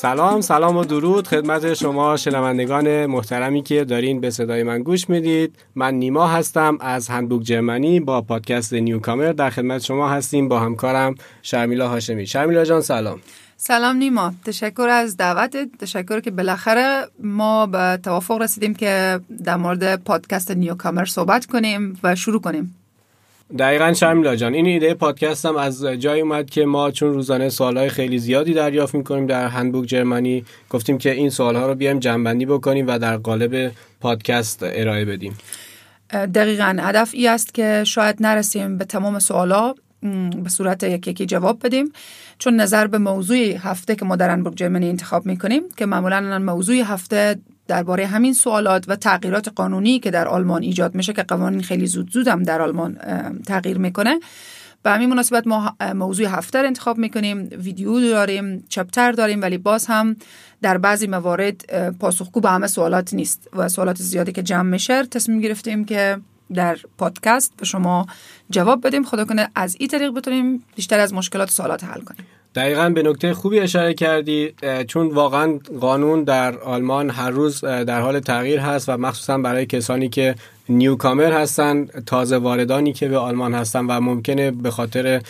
سلام سلام و درود. خدمت شما شنوندگان محترمی که دارین به صدای من گوش می‌دید. من نیما هستم از هندبوک جرمنی. با پادکست نیوکامر در خدمت شما هستیم. با همکارم شرمیلا هاشمی. شرمیلا جان سلام. سلام نیما. تشکر از دعوت. تشکر که بالاخره ما به توافق رسیدیم که در مورد پادکست نیوکامر صحبت کنیم و شروع کنیم. دقیقا شرمیلا جان این ایده پادکست هم از جای اومد که ما چون روزانه سوالهای خیلی زیادی دریافت می‌کنیم در هندبوک جرمنی گفتیم که این سوالها رو بیایم جنبندی بکنیم و در قالب پادکست ارائه بدیم. دقیقا هدف ای است که شاید نرسیم به تمام سوالا به صورت یک یکی جواب بدیم. چون نظر به موضوع هفته که ما در هندبوک جرمنی انتخاب می‌کنیم که معمولا موضوع هفته درباره همین سوالات و تغییرات قانونی که در آلمان ایجاد میشه که قوانین خیلی زود زود هم در آلمان تغییر می‌کنه. به همین مناسبت ما موضوع هفته انتخاب می‌کنیم. ویدیو داریم چپتر داریم ولی باز هم در بعضی موارد پاسخگو به همه سوالات نیست و سوالات زیادی که جمع میشه تصمیم گرفتیم که در پادکست به شما جواب بدیم. خدا کنه از این طریق بتونیم بیشتر از مشکلات سوالات حل کنیم. دقیقا به نکته خوبی اشاره کردی چون واقعا قانون در آلمان هر روز در حال تغییر هست و مخصوصا برای کسانی که نیوکامر هستن تازه واردانی که به آلمان هستن و ممکنه به خاطر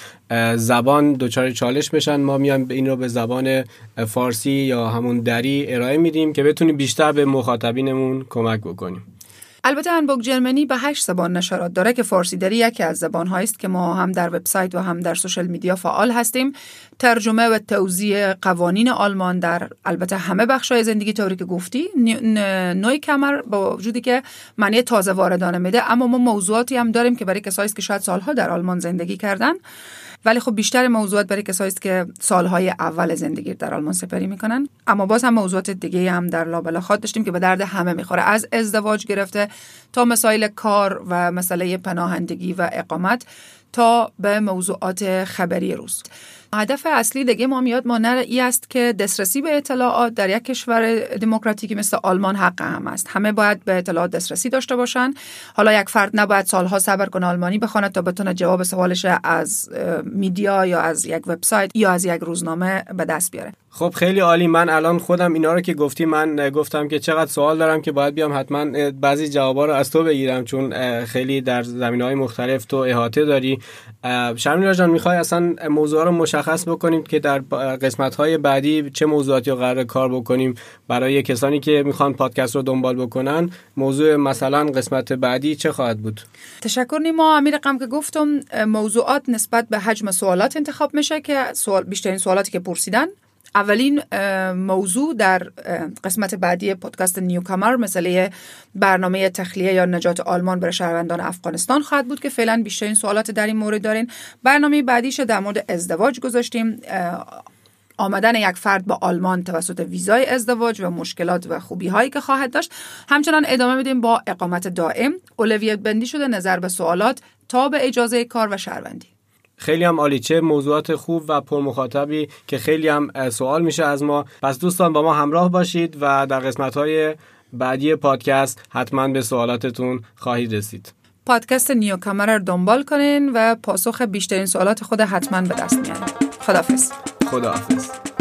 زبان دچار چالش بشن ما میایم این رو به زبان فارسی یا همون دری ارائه میدیم که بتونیم بیشتر به مخاطبینمون کمک بکنیم. البته هنبوک جرمنی به هشت زبان نشرات داره که فارسی داری یکی از زبان است که ما هم در وبسایت و هم در سوشل میدیا فعال هستیم. ترجمه و توضیح قوانین آلمان در البته همه بخش‌های زندگی طوری که گفتی نوع کمر با وجودی که معنی تازه واردانه میده اما ما موضوعاتی هم داریم که برای کسایی که شاید سالها در آلمان زندگی کردن. ولی خب بیشتر موضوعات برای کسایی است که سالهای اول زندگی در آلمان سپری می‌کنن. اما باز هم موضوعات دیگه هم در لابلاخات داشتیم که به درد همه می‌خوره. از ازدواج گرفته تا مسائل کار و مسئله پناهندگی و اقامت تا به موضوعات خبری روز. هدف اصلی دیگه ما میاد مانر ای است که دسترسی به اطلاعات در یک کشور دموکراتیکی مثل آلمان حق هم است. همه باید به اطلاعات دسترسی داشته باشن. حالا یک فرد نباید سالها صبر کنه آلمانی بخواند تا بتونه جواب سوالش از میدیا یا از یک وبسایت یا از یک روزنامه به دست بیاره. خب خیلی عالی. من الان خودم اینا رو که گفتی من گفتم که چقدر سوال دارم که باید بیام حتما بعضی جوابا رو از تو بگیرم چون خیلی در زمین های مختلف تو احاطه داری. شرمیلا جان می‌خوای اصلا موضوع رو مشخص بکنیم که در قسمت های بعدی چه موضوعاتی رو قرار کار بکنیم برای کسانی که می‌خوان پادکست رو دنبال بکنن؟ موضوع مثلا قسمت بعدی چه خواهد بود؟ تشکر نیما. امیر رقم که گفتم موضوعات نسبت به حجم سوالات انتخاب میشه که سوال بیشترین سوالاتی که پرسیدن. اولین موضوع در قسمت بعدی پادکست نیوکامر مسئله برنامه تخلیه یا نجات آلمان برای شهروندان افغانستان خواهد بود که فعلا بیشترین سوالات در این مورد دارین. برنامه بعدیش در مورد ازدواج گذاشتیم. آمدن یک فرد با آلمان توسط ویزای ازدواج و مشکلات و خوبی هایی که خواهد داشت. همچنان ادامه میدیم با اقامت دائم. اولویت بندی شده نظر به سوالات تا به اجازه کار و شهروندی. خیلی هم عالی. چه موضوعات خوب و پر مخاطبی که خیلی هم سوال میشه از ما. پس دوستان با ما همراه باشید و در قسمت های بعدی پادکست حتما به سوالاتتون خواهید رسید. پادکست نیو کامر رو دنبال کنین و پاسخ بیشترین سوالات خود حتما به دست میارین. خدافز خداحافظ.